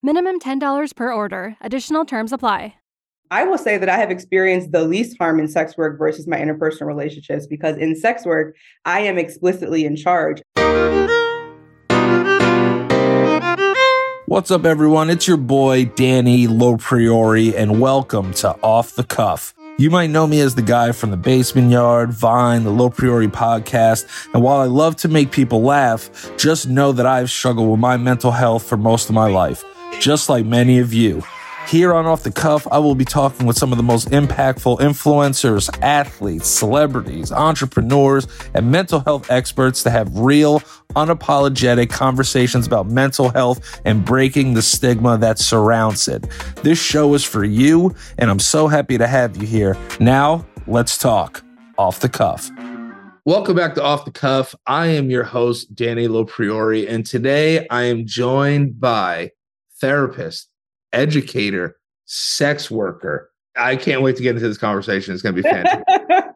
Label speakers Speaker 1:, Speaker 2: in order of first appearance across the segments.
Speaker 1: Minimum $10 per order. Additional terms apply.
Speaker 2: I will say that I have experienced the least harm in sex work versus my interpersonal relationships because in sex work, I am explicitly in charge.
Speaker 3: What's up, everyone? It's your boy, Danny LoPriore, and welcome to Off the Cuff. You might know me as the guy from the Basement Yard, Vine, the Low Priority podcast. And while I love to make people laugh, just know that I've struggled with my mental health for most of my life, just like many of you. Here on Off the Cuff, I will be talking with some of the most impactful influencers, athletes, celebrities, entrepreneurs, and mental health experts to have real, unapologetic conversations about mental health and breaking the stigma that surrounds it. This show is for you, and I'm so happy to have you here. Now, let's talk Off the Cuff. Welcome back to Off the Cuff. I am your host, Danny LoPriore, and today I am joined by therapist educator, sex worker. I can't wait to get into this conversation. It's going to be fantastic.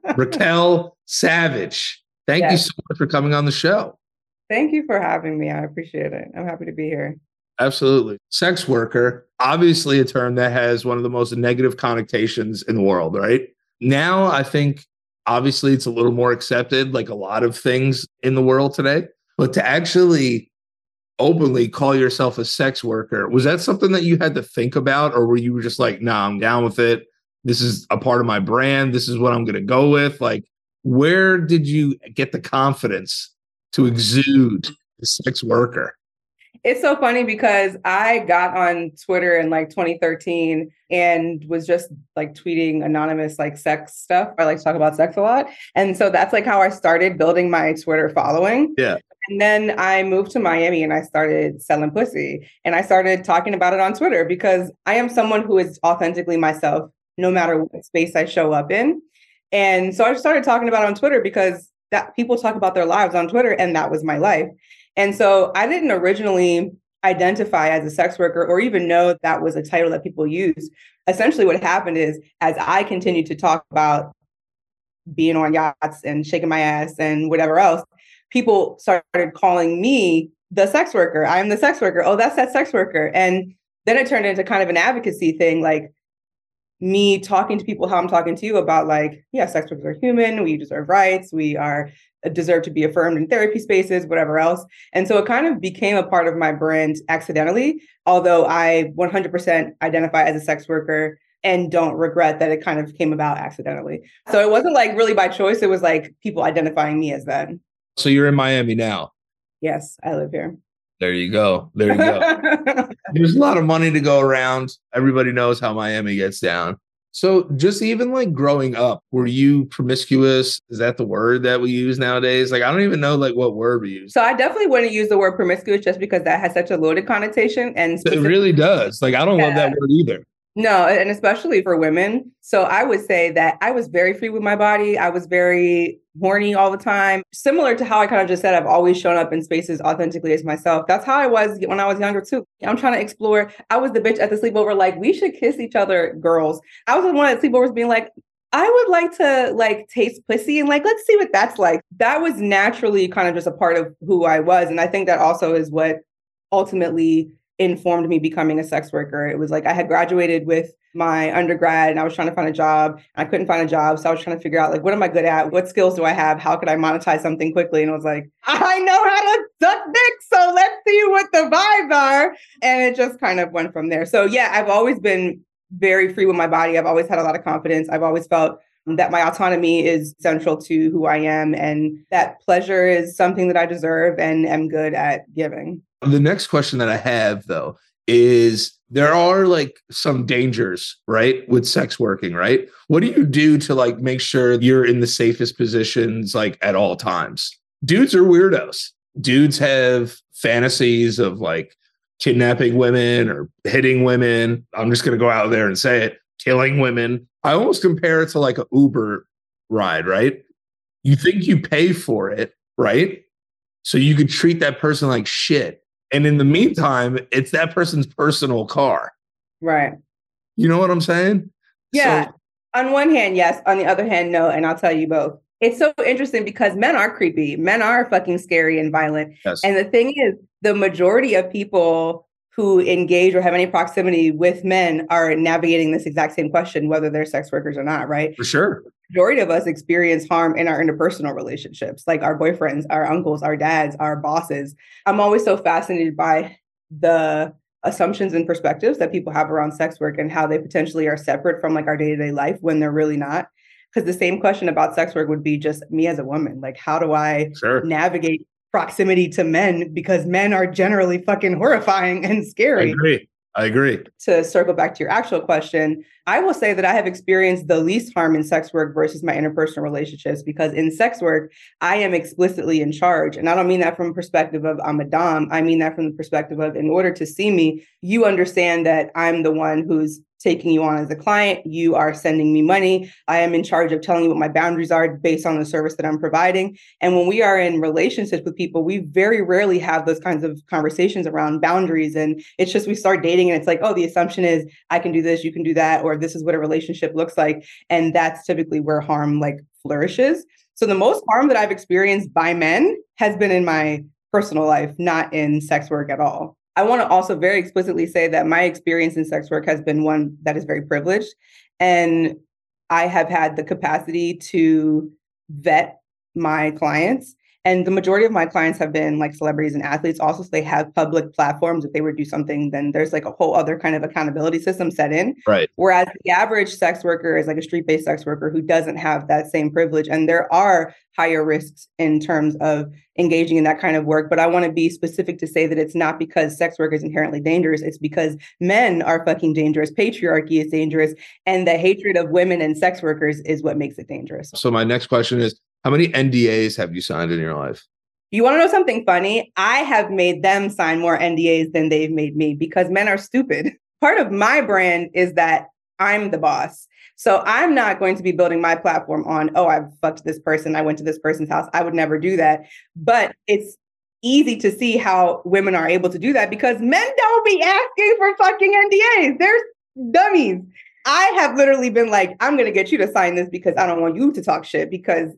Speaker 3: Raquel Savage, thank yes. you so much for coming on the show.
Speaker 2: Thank you for having me. I appreciate it. I'm happy to be here.
Speaker 3: Absolutely. Sex worker, obviously a term that has one of the most negative connotations in the world, right? Now, I think obviously it's a little more accepted, like a lot of things in the world today. But to actually openly call yourself a sex worker. Was that something that you had to think about, or were you just like, nah, I'm down with it? This is a part of my brand. This is what I'm going to go with. Like, where did you get the confidence to exude the sex worker?
Speaker 2: It's so funny because I got on Twitter in like 2013 and was just like tweeting anonymous like sex stuff. I like to talk about sex a lot. And so that's like how I started building my Twitter following.
Speaker 3: Yeah.
Speaker 2: And then I moved to Miami and I started selling pussy and I started talking about it on Twitter because I am someone who is authentically myself no matter what space I show up in. And so I started talking about it on Twitter because that people talk about their lives on Twitter and that was my life. And so I didn't originally identify as a sex worker or even know that was a title that people use. Essentially what happened is as I continued to talk about being on yachts and shaking my ass and whatever else, people started calling me the sex worker. I'm the sex worker. Oh, that's that sex worker. And then it turned into kind of an advocacy thing, like me talking to people how I'm talking to you about like, yeah, sex workers are human. We deserve rights. We are uh, deserve to be affirmed in therapy spaces, whatever else. And so it kind of became a part of my brand accidentally, although I 100% identify as a sex worker and don't regret that it kind of came about accidentally. So it wasn't like really by choice. It was like people identifying me as that.
Speaker 3: So you're in Miami now?
Speaker 2: Yes, I live here.
Speaker 3: There you go. There you go. There's a lot of money to go around. Everybody knows how Miami gets down. So just even like growing up, were you promiscuous? Is that the word that we use nowadays? Like I don't even know like what word we use.
Speaker 2: So I definitely wouldn't use the word promiscuous just because that has such a loaded connotation. And
Speaker 3: it really does. Like I don't yeah. love that word either.
Speaker 2: No, and especially for women. So I would say that I was very free with my body. I was very horny all the time. Similar to how I kind of just said, I've always shown up in spaces authentically as myself. That's how I was when I was younger too. I'm trying to explore. I was the bitch at the sleepover, like, we should kiss each other, girls. I was the one at sleepovers being like, I would like to like taste pussy and like, let's see what that's like. That was naturally kind of just a part of who I was. And I think that also is what ultimately informed me becoming a sex worker. It was like I had graduated with my undergrad and I was trying to find a job. I couldn't find a job. So I was trying to figure out like what am I good at? What skills do I have? How could I monetize something quickly? And I was like, I know how to suck dick. So let's see what the vibes are. And it just kind of went from there. So yeah, I've always been very free with my body. I've always had a lot of confidence. I've always felt that my autonomy is central to who I am and that pleasure is something that I deserve and am good at giving.
Speaker 3: The next question that I have though is there are like some dangers, right, with sex working, right? What do you do to like make sure you're in the safest positions like at all times? Dudes are weirdos. Dudes have fantasies of like kidnapping women or hitting women. I'm just going to go out there and say it, killing women. I almost compare it to like a Uber ride, right? You think you pay for it, right? So you could treat that person like shit. And in the meantime, it's that person's personal car.
Speaker 2: Right.
Speaker 3: You know what I'm saying?
Speaker 2: Yeah. So, on one hand, yes. On the other hand, no. And I'll tell you both. It's so interesting because men are creepy. Men are fucking scary and violent. Yes. And the thing is, the majority of people who engage or have any proximity with men are navigating this exact same question, whether they're sex workers or not, right?
Speaker 3: For sure.
Speaker 2: The majority of us experience harm in our interpersonal relationships, like our boyfriends, our uncles, our dads, our bosses. I'm always so fascinated by the assumptions and perspectives that people have around sex work and how they potentially are separate from like our day-to-day life when they're really not because the same question about sex work would be just me as a woman like how do i sure. navigate proximity to men because men are generally fucking horrifying and scary
Speaker 3: I agree. I agree.
Speaker 2: To circle back to your actual question, I will say that I have experienced the least harm in sex work versus my interpersonal relationships because in sex work, I am explicitly in charge. And I don't mean that from perspective of I'm a Dom. I mean that from the perspective of in order to see me, you understand that I'm the one who's taking you on as a client. You are sending me money. I am in charge of telling you what my boundaries are based on the service that I'm providing. And when we are in relationships with people, we very rarely have those kinds of conversations around boundaries. And it's just we start dating and it's like, oh, the assumption is I can do this, you can do that, or this is what a relationship looks like. And that's typically where harm like flourishes. So the most harm that I've experienced by men has been in my personal life, not in sex work at all. I want to also very explicitly say that my experience in sex work has been one that is very privileged. And I have had the capacity to vet my clients and the majority of my clients have been like celebrities and athletes also so they have public platforms. If they were to do something then there's like a whole other kind of accountability system set in.
Speaker 3: Right.
Speaker 2: Whereas the average sex worker is like a street-based sex worker who doesn't have that same privilege. And there are higher risks in terms of engaging in that kind of work. But i want to be specific to say that it's not because sex work is inherently dangerous. It's because men are fucking dangerous. Patriarchy is dangerous. And the hatred of women and sex workers is what makes it dangerous.
Speaker 3: So my next question is how many NDAs have you signed in your life?
Speaker 2: You want to know something funny? I have made them sign more NDAs than they've made me because men are stupid. Part of my brand is that I'm the boss. So I'm not going to be building my platform on, oh, I've fucked this person. I went to this person's house. I would never do that. But it's easy to see how women are able to do that because men don't be asking for fucking NDAs. They're dummies. I have literally been like, I'm going to get you to sign this because I don't want you to talk shit because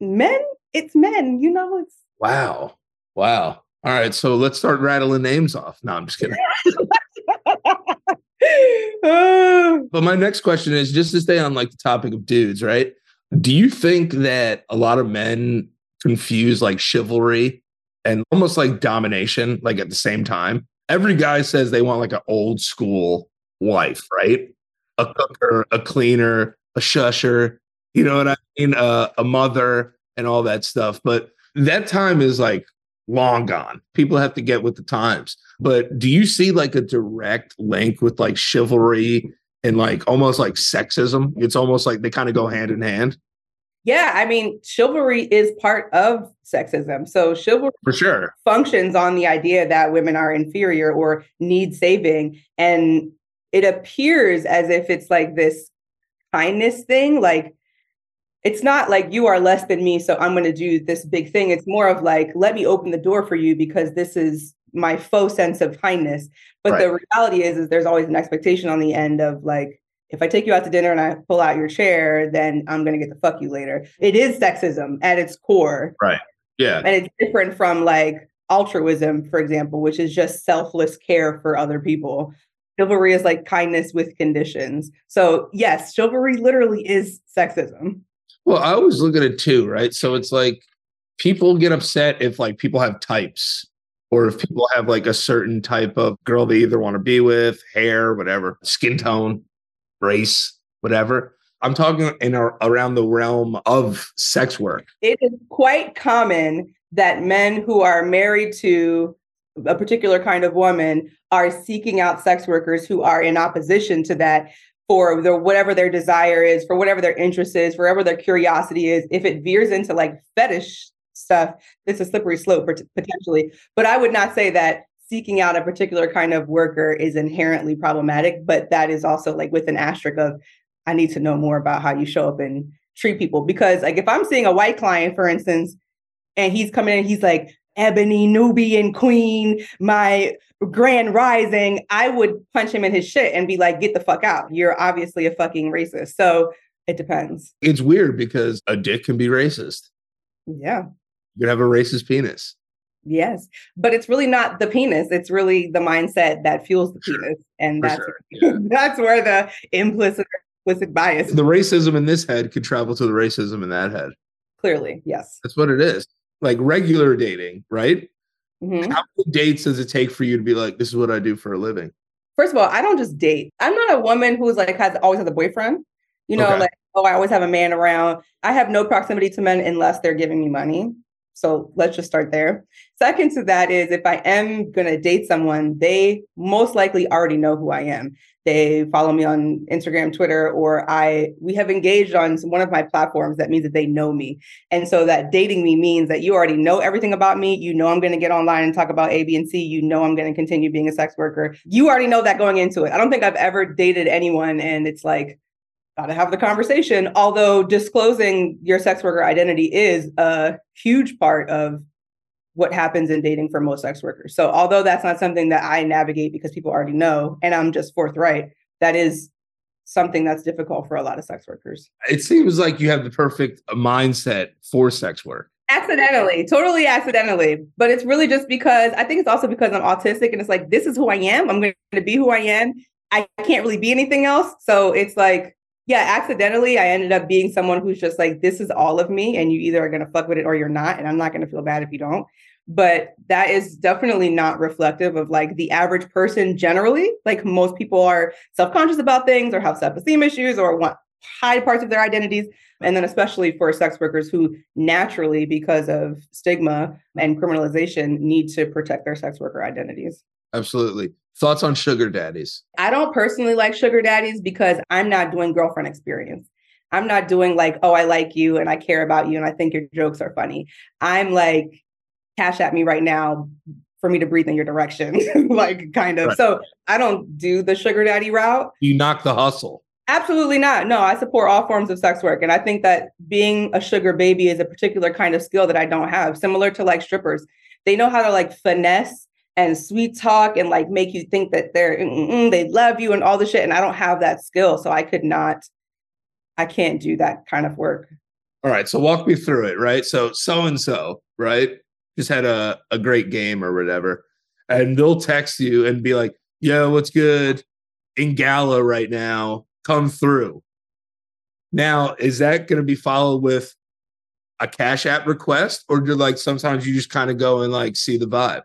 Speaker 2: men, it's men, you know, it's
Speaker 3: wow. Wow. All right. So let's start rattling names off. No, I'm just kidding. Uh. but my next question is just to stay on like the topic of dudes, right? Do you think that a lot of men confuse like chivalry and almost like domination, like at the same time? Every guy says they want like an old school wife, right? A cooker, a cleaner, a shusher, you know what I mean? Uh, a mother and all that stuff. But that time is like long gone. People have to get with the times. But do you see like a direct link with like chivalry and like almost like sexism? It's almost like they kind of go hand in hand.
Speaker 2: Yeah, I mean, chivalry is part of sexism. So chivalry
Speaker 3: for sure
Speaker 2: functions on the idea that women are inferior or need saving. And it appears as if it's like this kindness thing, like it's not like you are less than me, so I'm going to do this big thing. It's more of like, let me open the door for you because this is my faux sense of kindness. But right. the reality is, is there's always an expectation on the end of like, if I take you out to dinner and I pull out your chair, then I'm going to get the fuck you later. It is sexism at its core.
Speaker 3: Right. Yeah.
Speaker 2: And it's different from like altruism, for example, which is just selfless care for other people. Chivalry is like kindness with conditions. So, yes, chivalry literally is sexism.
Speaker 3: Well, I always look at it too, right? So it's like people get upset if like people have types or if people have like a certain type of girl they either want to be with, hair, whatever, skin tone, race, whatever. I'm talking in our, around the realm of sex work.
Speaker 2: It is quite common that men who are married to a particular kind of woman are seeking out sex workers who are in opposition to that for their whatever their desire is, for whatever their interest is, for whatever their curiosity is. If it veers into like fetish stuff, it's a slippery slope potentially. But I would not say that seeking out a particular kind of worker is inherently problematic, but that is also like with an asterisk of I need to know more about how you show up and treat people. Because like if I'm seeing a white client, for instance, and he's coming in, he's like, Ebony Nubian Queen, my grand rising, I would punch him in his shit and be like, get the fuck out. You're obviously a fucking racist. So it depends.
Speaker 4: It's weird because a dick can be racist.
Speaker 2: Yeah.
Speaker 4: You could have a racist penis.
Speaker 2: Yes. But it's really not the penis. It's really the mindset that fuels the
Speaker 4: Sure.
Speaker 2: penis. And
Speaker 4: For
Speaker 2: that's
Speaker 4: sure. Yeah.
Speaker 2: that's where the implicit implicit bias
Speaker 4: The racism in this head could travel to the racism in that head.
Speaker 2: clearly. Yes.
Speaker 4: That's what it is. Like regular dating, right?
Speaker 2: Mhm.
Speaker 4: How many dates does it take for you to be like, this is what I do for a living?
Speaker 2: First of all, I don't just date. I'm not a woman who's like has always has a boyfriend. You know,
Speaker 4: Okay.
Speaker 2: like oh, I always have a man around. I have no proximity to men unless they're giving me money. So let's just start there. Second to that is if I am gonna date someone, they most likely already know who I am. They follow me on Instagram, Twitter, or I we have engaged on one of my platforms. That means that they know me. And so that dating me means that you already know everything about me. You know I'm going to get online and talk about A, B, and C. You know I'm going to continue being a sex worker. You already know that going into it. I don't think I've ever dated anyone and it's like, gotta have the conversation. Although disclosing your sex worker identity is a huge part of what happens in dating for most sex workers. So although that's not something that I navigate because people already know and I'm just forthright, that is something that's difficult for a lot of sex workers.
Speaker 4: It seems like you have the perfect mindset for sex work.
Speaker 2: accidentally totally accidentally but it's really just because i think it's also because i'm autistic and it's like this is who i am i'm going to be who i am i can't really be anything else so it's like yeah accidentally i ended up being someone who's just like this is all of me and you either are going to fuck with it or you're not and i'm not going to feel bad if you don't. But that is definitely not reflective of like the average person generally. Like most people are self-conscious about things or have self-esteem issues or want hide parts of their identities and then especially for sex workers who naturally because of stigma and criminalization need to protect their sex worker identities
Speaker 4: Absolutely. Thoughts on sugar daddies?
Speaker 2: i don't personally like sugar daddies because i'm not doing girlfriend experience i'm not doing like oh i like you and i care about you and i think your jokes are funny i'm like cash at me right now for me to breathe in your direction like kind of
Speaker 4: Right.
Speaker 2: so i don't do the sugar daddy route
Speaker 4: You knock the hustle.
Speaker 2: Absolutely not. No, I support all forms of sex work. And I think that being a sugar baby is a particular kind of skill that I don't have, similar to like strippers. They know how to like finesse and sweet talk and like make you think that they're, they love you and all the shit. And I don't have that skill. So I could not, I can't do that kind of work.
Speaker 4: All right. So walk me through it, right? So so and so, right? Just had a, a great game or whatever. And they'll text you and be like, yo, what's good? In gala right now. Come through. Now, is that going to be followed with a cash app request? Or do like sometimes you just kind of go and like see the vibe?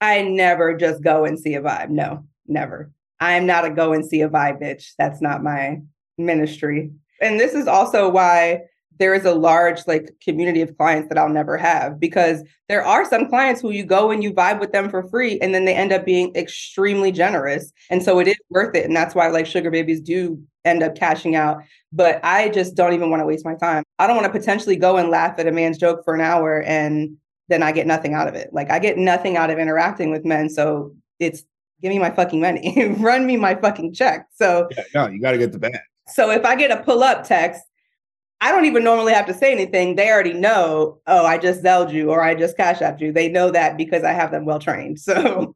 Speaker 2: I never just go and see a vibe. No, never. I'm not a go and see a vibe bitch. That's not my ministry. And this is also why there is a large like community of clients that I'll never have because there are some clients who you go and you vibe with them for free and then they end up being extremely generous. And so it is worth it. And that's why like sugar babies do end up cashing out. But I just don't even want to waste my time. I don't want to potentially go and laugh at a man's joke for an hour and then I get nothing out of it. Like I get nothing out of interacting with men. So it's give me my fucking money, run me my fucking check. So
Speaker 4: Yeah, no, you got to get the bag.
Speaker 2: so if I get a pull up text, I don't even normally have to say anything. They already know, oh, I just zelled you or I just cash apped you. They know that because I have them well trained. So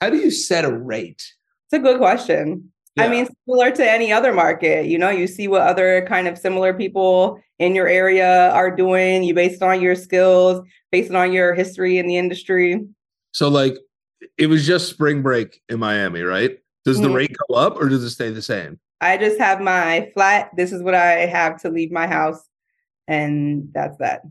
Speaker 4: How do you set a rate?
Speaker 2: it's a good question. I mean, similar to any other market, you know, you see what other kind of similar people in your area are doing. You based on your skills, based on your history in the industry.
Speaker 4: So like it was just spring break in Miami, right? Does the
Speaker 2: Mhm.
Speaker 4: rate go up or does it stay the same?
Speaker 2: I just have my flat. This is what I have to leave my house. And that's that.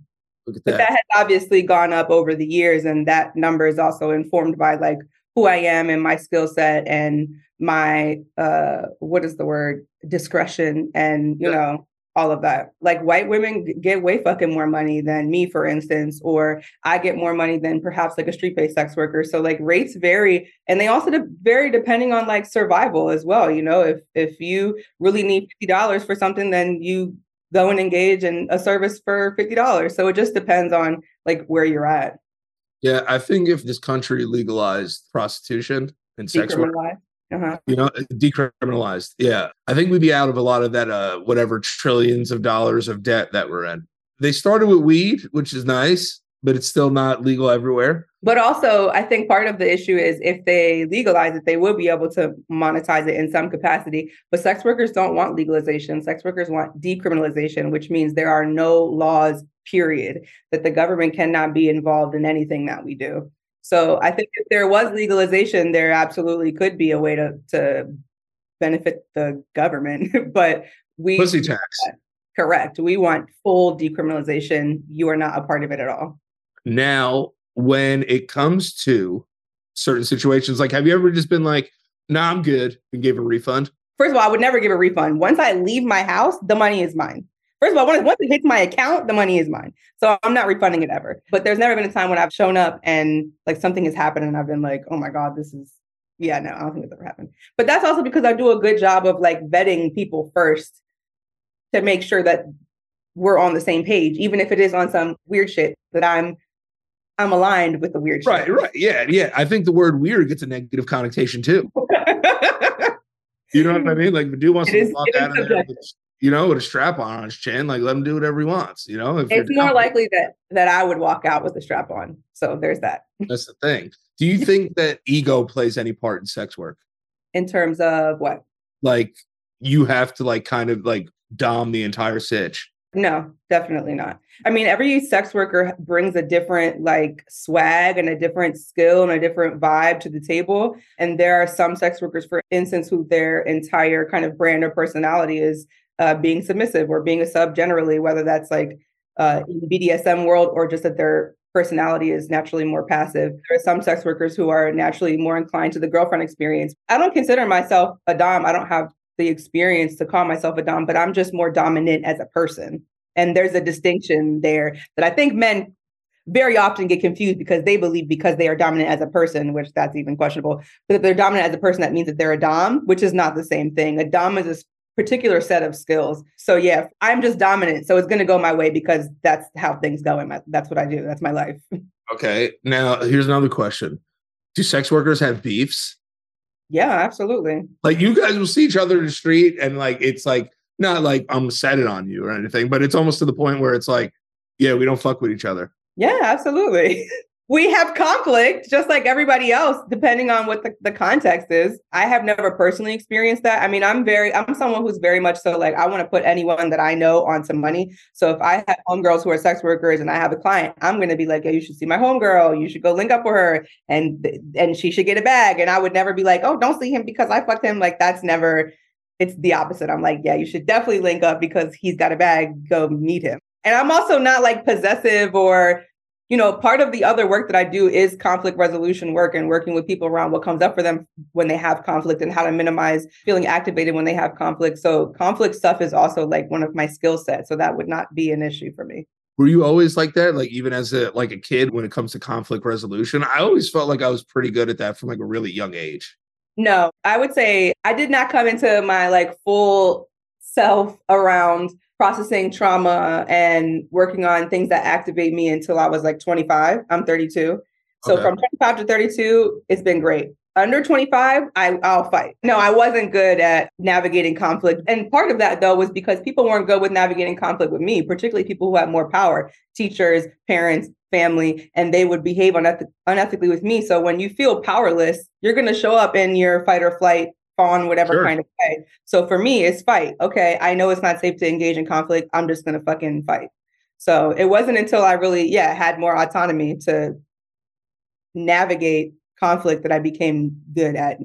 Speaker 4: Look at
Speaker 2: But
Speaker 4: that.
Speaker 2: that has obviously gone up over the years. And that number is also informed by like who I am and my skill set and my uh what is the word? Discretion and you
Speaker 4: Yeah.
Speaker 2: know, all of that. Like white women get way fucking more money than me, for instance, or I get more money than perhaps like a street-based sex worker. So like rates vary, and they also de- vary depending on like survival as well. You know, if if you really need fifty dollars for something, then you go and engage in a service for fifty dollars. So it just depends on like where you're at.
Speaker 3: Yeah, I think if this country legalized prostitution and sex work, uh-huh. you know, decriminalized, yeah, I think we'd be out of a lot of that, uh, whatever trillions of dollars of debt that we're in. They started with weed, which is nice, but it's still not legal everywhere.
Speaker 2: But also, I think part of the issue is if they legalize it, they will be able to monetize it in some capacity. But sex workers don't want legalization. Sex workers want decriminalization, which means there are no laws, period, that the government cannot be involved in anything that we do. So I think if there was legalization, there absolutely could be a way to to benefit the government. but we
Speaker 3: pussy tax.
Speaker 2: Correct. We want full decriminalization. You are not a part of it at all.
Speaker 3: Now, when it comes to certain situations, like have you ever just been like, nah, I'm good and gave a refund?
Speaker 2: First of all, I would never give a refund. Once I leave my house, the money is mine. First of all, once, once it hits my account, the money is mine. So I'm not refunding it ever. But there's never been a time when I've shown up and like something has happened and I've been like, oh my God, this is, yeah, no, I don't think it's ever happened. But that's also because I do a good job of like vetting people first to make sure that we're on the same page, even if it is on some weird shit that I'm I'm aligned with the weird shit.
Speaker 3: Right, right. Yeah, yeah. I think the word weird gets a negative connotation too. you know what I mean? Like the dude wants it to is, walk out of there with, you know, with a strap on on his chin. Like let him do whatever he wants. You know,
Speaker 2: it's more likely that that I would walk out with a strap on. So there's that.
Speaker 3: That's the thing. Do you think that ego plays any part in sex work?
Speaker 2: In terms of what?
Speaker 3: Like you have to like kind of like dom the entire sitch.
Speaker 2: No, definitely not. I mean, every sex worker brings a different like swag and a different skill and a different vibe to the table. And there are some sex workers, for instance, who their entire kind of brand or personality is uh, being submissive or being a sub generally, whether that's like uh, in the BDSM world or just that their personality is naturally more passive. There are some sex workers who are naturally more inclined to the girlfriend experience. I don't consider myself a Dom. I don't have the experience to call myself a dom, but I'm just more dominant as a person. And there's a distinction there that I think men very often get confused because they believe because they are dominant as a person, which that's even questionable. But if they're dominant as a person, that means that they're a dom, which is not the same thing. A dom is a particular set of skills. So yeah, I'm just dominant. So it's going to go my way because that's how things go. And that's what I do. That's my life.
Speaker 3: Okay. Now here's another question: Do sex workers have beefs?
Speaker 2: Yeah, absolutely.
Speaker 3: Like you guys will see each other in the street and like it's like not like I'm set it on you or anything, but it's almost to the point where it's like, yeah, we don't fuck with each other.
Speaker 2: Yeah, absolutely. we have conflict just like everybody else depending on what the, the context is. I have never personally experienced that. I mean i'm very i'm someone who's very much so like i want to put anyone that i know on some money. So if i have homegirls who are sex workers and i have a client i'm going to be like yeah, you should see my homegirl. You should go link up with her. And and she should get a bag. And i would never be like oh don't see him because i fucked him. Like that's never it's the opposite. I'm like yeah you should definitely link up because he's got a bag. Go meet him. And i'm also not like possessive or you know, part of the other work that I do is conflict resolution work and working with people around what comes up for them when they have conflict and how to minimize feeling activated when they have conflict. So conflict stuff is also like one of my skill sets. So that would not be an issue for me.
Speaker 3: Were you always like that? Like even as a like a kid when it comes to conflict resolution? I always felt like I was pretty good at that from like a really young age.
Speaker 2: No, I would say I did not come into my like full self around processing trauma and working on things that activate me until I was like 25. I'm 32. So okay. from 25 to 32, it's been great. Under 25, I, I'll fight. No, I wasn't good at navigating conflict. And part of that, though, was because people weren't good with navigating conflict with me, particularly people who had more power teachers, parents, family, and they would behave uneth- unethically with me. So when you feel powerless, you're going to show up in your fight or flight on whatever sure. kind of way. So for me, it's fight. Okay, I know it's not safe to engage in conflict. I'm just gonna fucking fight. So it wasn't until I really, yeah, had more autonomy to navigate conflict that I became good at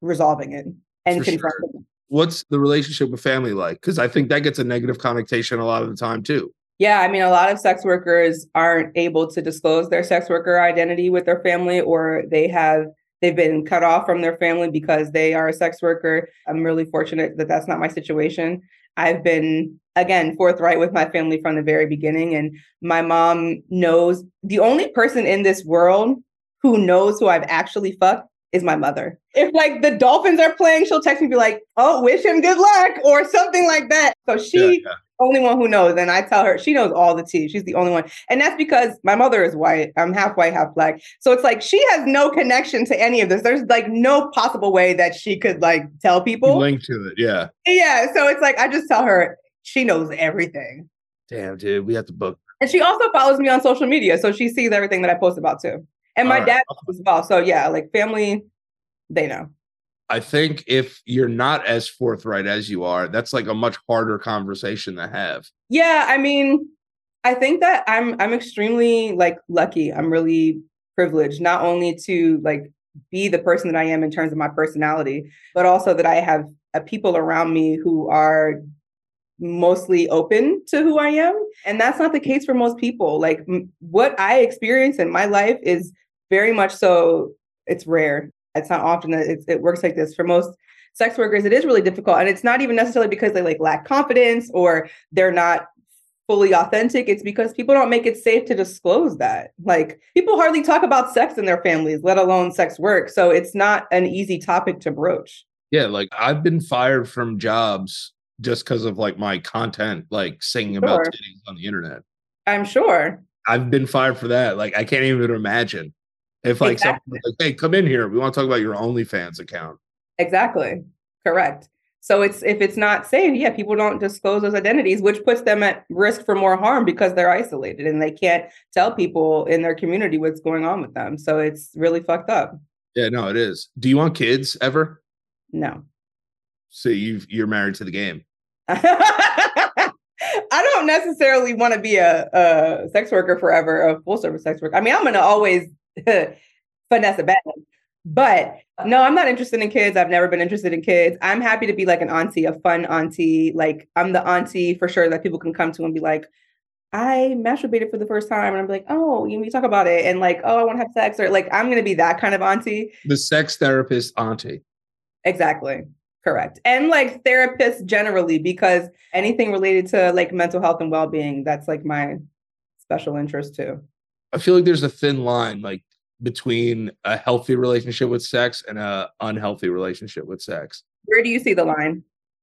Speaker 2: resolving it and confronting
Speaker 3: sure. it. What's the relationship with family like? Because I think that gets a negative connotation a lot of the time too.
Speaker 2: Yeah, I mean, a lot of sex workers aren't able to disclose their sex worker identity with their family, or they have they've been cut off from their family because they are a sex worker. I'm really fortunate that that's not my situation. I've been, again, forthright with my family from the very beginning. And my mom knows the only person in this world who knows who I've actually fucked is my mother. If like the Dolphins are playing, she'll text me be like, "Oh, wish him good luck" or something like that. So she yeah, yeah. only one who knows, and I tell her she knows all the tea. She's the only one, and that's because my mother is white. I'm half white, half black. So it's like she has no connection to any of this. There's like no possible way that she could like tell people
Speaker 3: link to it. Yeah,
Speaker 2: yeah. So it's like I just tell her she knows everything.
Speaker 3: Damn, dude, we have to book.
Speaker 2: And she also follows me on social media, so she sees everything that I post about too. And my right. dad as well. So yeah, like family, they know.
Speaker 3: I think if you're not as forthright as you are, that's like a much harder conversation to have.
Speaker 2: Yeah, I mean, I think that I'm I'm extremely like lucky. I'm really privileged not only to like be the person that I am in terms of my personality, but also that I have uh, people around me who are mostly open to who I am. And that's not the case for most people. Like m- what I experience in my life is very much so it's rare. It's not often that it works like this. For most sex workers, it is really difficult. And it's not even necessarily because they like lack confidence or they're not fully authentic. It's because people don't make it safe to disclose that. Like people hardly talk about sex in their families, let alone sex work. So it's not an easy topic to broach.
Speaker 3: Yeah, like I've been fired from jobs just because of like my content, like singing sure. about titties on the internet.
Speaker 2: I'm sure.
Speaker 3: I've been fired for that. Like I can't even imagine. If like exactly. like, hey, come in here. We want to talk about your OnlyFans account.
Speaker 2: Exactly. Correct. So it's if it's not safe, yeah, people don't disclose those identities, which puts them at risk for more harm because they're isolated and they can't tell people in their community what's going on with them. So it's really fucked up.
Speaker 3: Yeah, no, it is. Do you want kids ever?
Speaker 2: No.
Speaker 3: So you you're married to the game.
Speaker 2: I don't necessarily want to be a, a sex worker forever, a full service sex worker. I mean, I'm gonna always Vanessa. But uh-huh. no, I'm not interested in kids. I've never been interested in kids. I'm happy to be like an auntie, a fun auntie. Like I'm the auntie for sure that people can come to and be like, I masturbated for the first time. And I'm like, oh, you, you talk about it. And like, oh, I want to have sex. Or like, I'm going to be that kind of auntie.
Speaker 3: The sex therapist auntie.
Speaker 2: Exactly. Correct. And like therapists generally, because anything related to like mental health and well being, that's like my special interest too.
Speaker 3: I feel like there's a thin line like between a healthy relationship with sex and a unhealthy relationship with sex.
Speaker 2: Where do you see the line?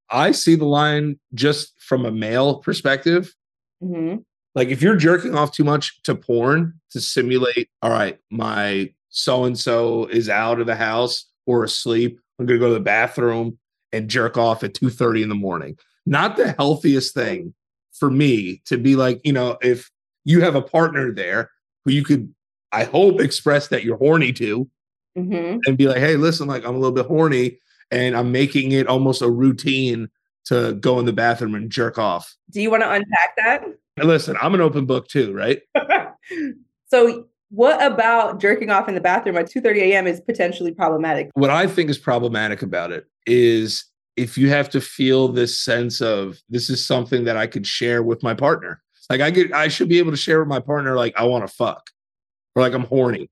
Speaker 3: I see the line just from a male perspective. Mm-hmm. Like if you're jerking off too much to porn to simulate, all right, my so and so is out of the house or asleep. I'm gonna go to the bathroom and jerk off at 2:30 in the morning. Not the healthiest thing for me to be like, you know, if you have a partner there who you could, I hope, express that you're horny to mm-hmm. and be like, hey, listen, like I'm a little bit horny and I'm making it almost a routine to go in the bathroom and jerk off.
Speaker 2: Do you want to unpack that?
Speaker 3: listen, I'm an open book too, right?
Speaker 2: so what about jerking off in the bathroom at 2 30 a.m. is potentially problematic?
Speaker 3: What I think is problematic about it is if you have to feel this sense of this is something that I could share with my partner. Like I could, I should be able to share with my partner, like I want to fuck, or like I'm horny,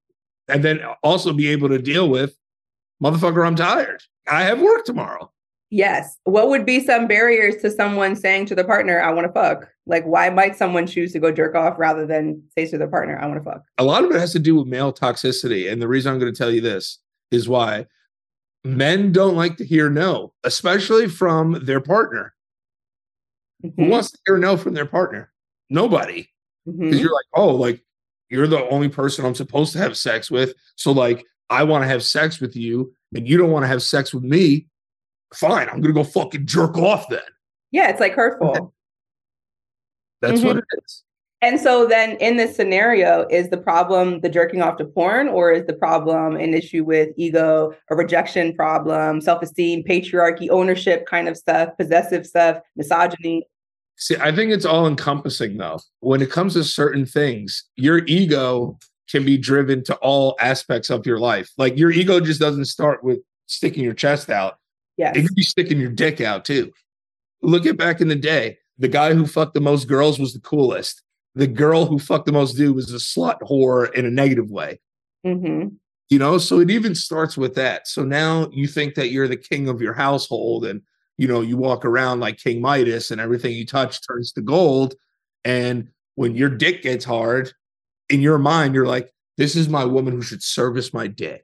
Speaker 3: and then also be able to deal with, motherfucker, I'm tired. I have work tomorrow.
Speaker 2: Yes. What would be some barriers to someone saying to the partner, I want to fuck? Like, why might someone choose to go jerk off rather than say to their partner, I want to fuck?
Speaker 3: A lot of it has to do with male toxicity. And the reason I'm going to tell you this is why men don't like to hear no, especially from their partner. Mm-hmm. Who wants to hear no from their partner? Nobody. Because mm-hmm. you're like, oh, like you're the only person I'm supposed to have sex with. So like I want to have sex with you and you don't want to have sex with me. Fine, I'm gonna go fucking jerk off then.
Speaker 2: Yeah, it's like hurtful.
Speaker 3: That's mm-hmm. what it is.
Speaker 2: And so then in this scenario, is the problem the jerking off to porn, or is the problem an issue with ego, a rejection problem, self-esteem, patriarchy, ownership kind of stuff, possessive stuff, misogyny?
Speaker 3: See, I think it's all encompassing though. When it comes to certain things, your ego can be driven to all aspects of your life. Like your ego just doesn't start with sticking your chest out.
Speaker 2: Yeah.
Speaker 3: It can be sticking your dick out too. Look at back in the day. The guy who fucked the most girls was the coolest the girl who fucked the most dude was a slut whore in a negative way. Mm-hmm. You know, so it even starts with that. So now you think that you're the king of your household and, you know, you walk around like King Midas and everything you touch turns to gold. And when your dick gets hard, in your mind, you're like, this is my woman who should service my dick.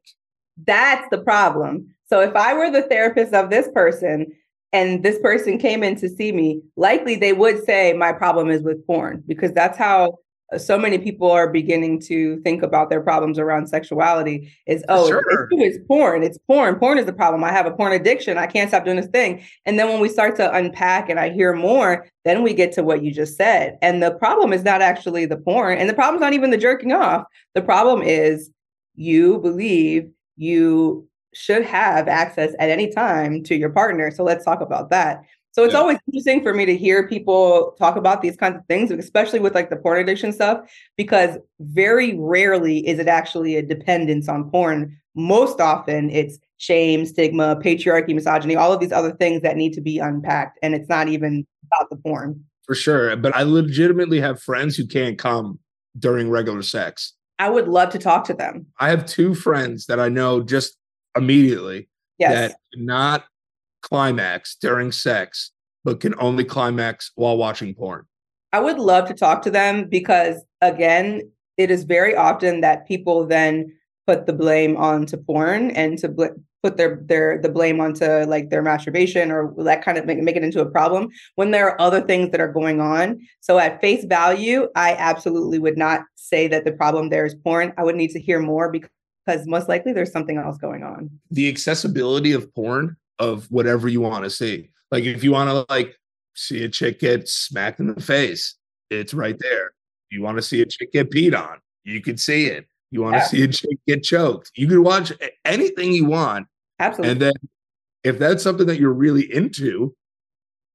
Speaker 2: That's the problem. So if I were the therapist of this person and this person came in to see me, likely they would say my problem is with porn because that's how Uh, so many people are beginning to think about their problems around sexuality is oh sure. it's, it's porn it's porn. Porn is the problem. I have a porn addiction. I can't stop doing this thing. And then when we start to unpack and i hear more then we get to what you just said. And the problem is not actually the porn and the problem's not even the jerking off. The problem is you believe you should have access at any time to your partner. So let's talk about that so it's yeah. always interesting for me to hear people talk about these kinds of things, especially with like the porn addiction stuff, because very rarely is it actually a dependence on porn. Most often it's shame, stigma, patriarchy, misogyny, all of these other things that need to be unpacked. And it's not even about the porn.
Speaker 3: For sure. But I legitimately have friends who can't come during regular sex.
Speaker 2: I would love to talk to them.
Speaker 3: I have two friends that I know just immediately yes. that not climax during sex, but can only climax while watching porn?
Speaker 2: I would love to talk to them because, again, it is very often that people then put the blame onto porn and to bl- put their their the blame onto like their masturbation or that kind of make, make it into a problem when there are other things that are going on. So at face value i absolutely would not say that the problem there is porn. I would need to hear more because most likely there's something else going on.
Speaker 3: The accessibility of porn of whatever you want to see. Like if you want to like see a chick get smacked in the face, it's right there. You want to see a chick get peed on, you can see it. You want to yeah. see a chick get choked, you can watch anything you want.
Speaker 2: Absolutely.
Speaker 3: And then if that's something that you're really into,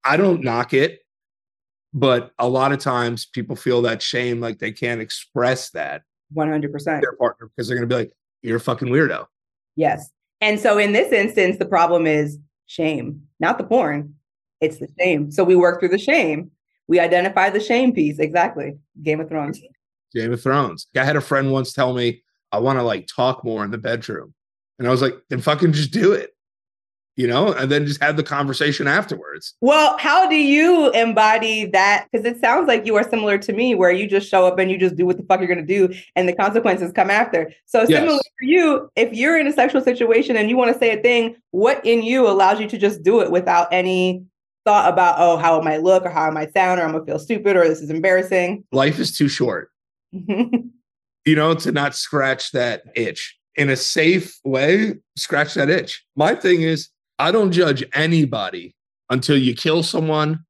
Speaker 3: I don't knock it. But a lot of times people feel that shame, like they can't express that
Speaker 2: 100%
Speaker 3: their partner because they're going to be like, you're a fucking weirdo.
Speaker 2: Yes. And so in this instance, the problem is shame, not the porn. It's the shame. So we work through the shame. We identify the shame piece. Exactly. Game of Thrones.
Speaker 3: Game of Thrones. I had a friend once tell me, I want to like talk more in the bedroom. And I was like, then fucking just do it you know, and then just have the conversation afterwards.
Speaker 2: Well, how do you embody that? Because it sounds like you are similar to me, where you just show up and you just do what the fuck you're going to do, and the consequences come after. So, yes. similarly for you, if you're in a sexual situation and you want to say a thing, what in you allows you to just do it without any thought about, oh, how it might look or how it might sound, or I'm going to feel stupid or this is embarrassing?
Speaker 3: Life is too short, you know, to not scratch that itch in a safe way, scratch that itch. My thing is, I don't judge anybody until you kill someone,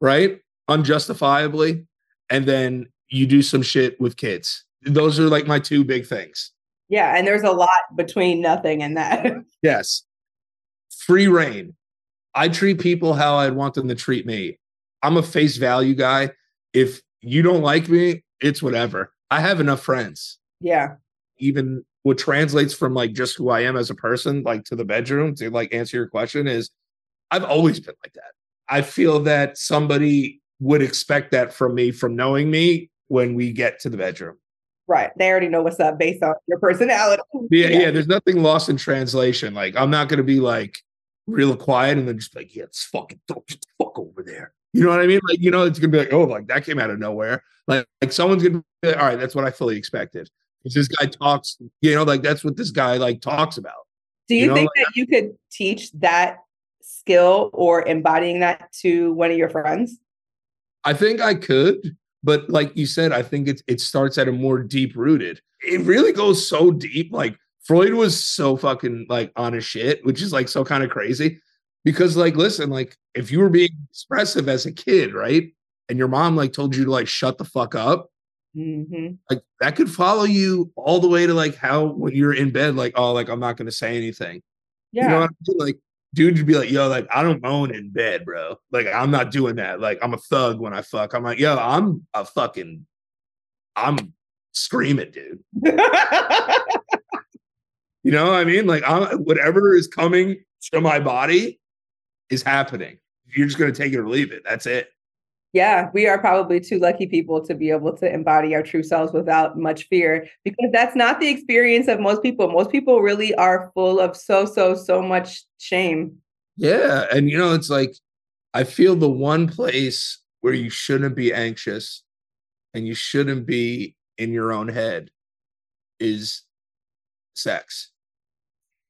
Speaker 3: right? Unjustifiably. And then you do some shit with kids. Those are like my two big things.
Speaker 2: Yeah. And there's a lot between nothing and that.
Speaker 3: yes. Free rein. I treat people how I'd want them to treat me. I'm a face value guy. If you don't like me, it's whatever. I have enough friends.
Speaker 2: Yeah.
Speaker 3: Even what translates from like just who I am as a person, like to the bedroom to like answer your question is I've always been like that. I feel that somebody would expect that from me from knowing me when we get to the bedroom.
Speaker 2: Right. They already know what's up based on your personality.
Speaker 3: Yeah, yeah. yeah there's nothing lost in translation. Like I'm not gonna be like real quiet and then just like, yeah, it's fucking don't get the fuck over there. You know what I mean? Like, you know, it's gonna be like, oh, like that came out of nowhere. Like, like someone's gonna be like, all right, that's what I fully expected this guy talks, you know, like that's what this guy like talks about.
Speaker 2: Do you, you know? think that you could teach that skill or embodying that to one of your friends?
Speaker 3: I think I could, but like you said, I think it it starts at a more deep rooted. It really goes so deep. Like Freud was so fucking like on his shit, which is like so kind of crazy. Because like, listen, like if you were being expressive as a kid, right? And your mom like told you to like shut the fuck up, Mm-hmm. Like that could follow you all the way to like how when you're in bed, like, oh, like I'm not gonna say anything.
Speaker 2: Yeah. You know I
Speaker 3: mean? Like, dude you'd be like, yo, like I don't moan in bed, bro. Like I'm not doing that. Like I'm a thug when I fuck. I'm like, yo, I'm a fucking I'm screaming, dude. you know what I mean? Like I'm whatever is coming to my body is happening. You're just gonna take it or leave it. That's it
Speaker 2: yeah, we are probably two lucky people to be able to embody our true selves without much fear because that's not the experience of most people. Most people really are full of so, so, so much shame.
Speaker 3: Yeah. And, you know, it's like, I feel the one place where you shouldn't be anxious and you shouldn't be in your own head is sex.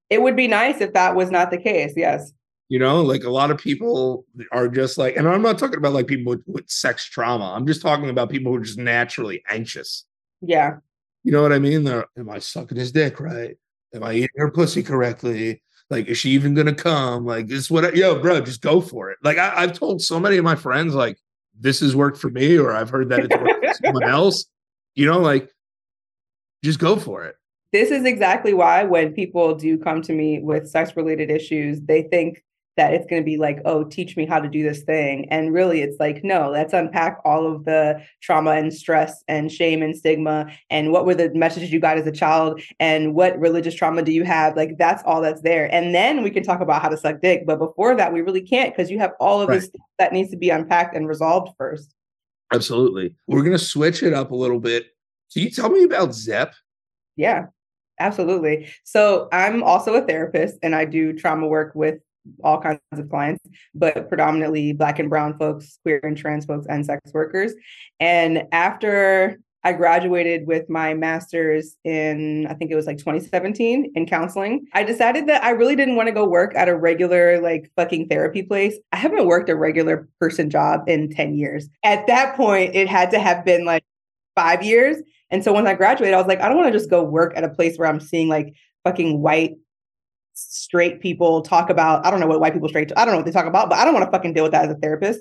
Speaker 2: It would be nice if that was not the case. Yes.
Speaker 3: You know, like a lot of people are just like, and I'm not talking about like people with, with sex trauma. I'm just talking about people who are just naturally anxious.
Speaker 2: Yeah.
Speaker 3: You know what I mean? They're, am I sucking his dick right? Am I eating her pussy correctly? Like, is she even gonna come? Like, this what? I, yo, bro, just go for it. Like, I, I've told so many of my friends, like, this has worked for me, or I've heard that it's worked for someone else. You know, like, just go for it.
Speaker 2: This is exactly why when people do come to me with sex related issues, they think that it's going to be like, oh, teach me how to do this thing. And really, it's like, no, let's unpack all of the trauma and stress and shame and stigma and what were the messages you got as a child and what religious trauma do you have? Like, that's all that's there. And then we can talk about how to suck dick. But before that, we really can't because you have all of right. this that needs to be unpacked and resolved first.
Speaker 3: Absolutely. We're going to switch it up a little bit. Can you tell me about Zepp?
Speaker 2: Yeah. Absolutely. So I'm also a therapist and I do trauma work with all kinds of clients, but predominantly Black and Brown folks, queer and trans folks, and sex workers. And after I graduated with my master's in, I think it was like 2017 in counseling. I decided that I really didn't want to go work at a regular, like fucking therapy place. I haven't worked a regular person job in 10 years. At that point, it had to have been like five years. And so when I graduated, I was like, I don't want to just go work at a place where I'm seeing like fucking white straight people talk about, I don't know what white people straight, I don't know what they talk about, but I don't want to fucking deal with that as a therapist.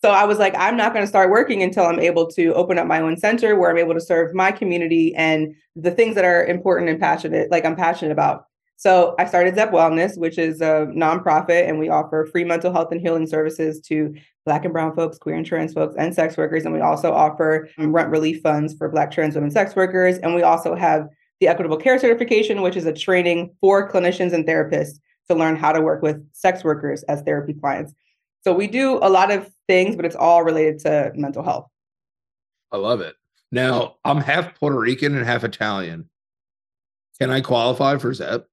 Speaker 2: So I was like, I'm not going to start working until I'm able to open up my own center where I'm able to serve my community and the things that are important and passionate, like I'm passionate about. So I started Zepp Wellness, which is a nonprofit, and we offer free mental health and healing services to Black and Brown folks, queer and trans folks, and sex workers. And we also offer rent relief funds for Black trans women sex workers. And we also have the Equitable Care Certification, which is a training for clinicians and therapists to learn how to work with sex workers as therapy clients. So we do a lot of things, but it's all related to mental health.
Speaker 3: I love it. Now, I'm half Puerto Rican and half Italian. Can I qualify for Zepp?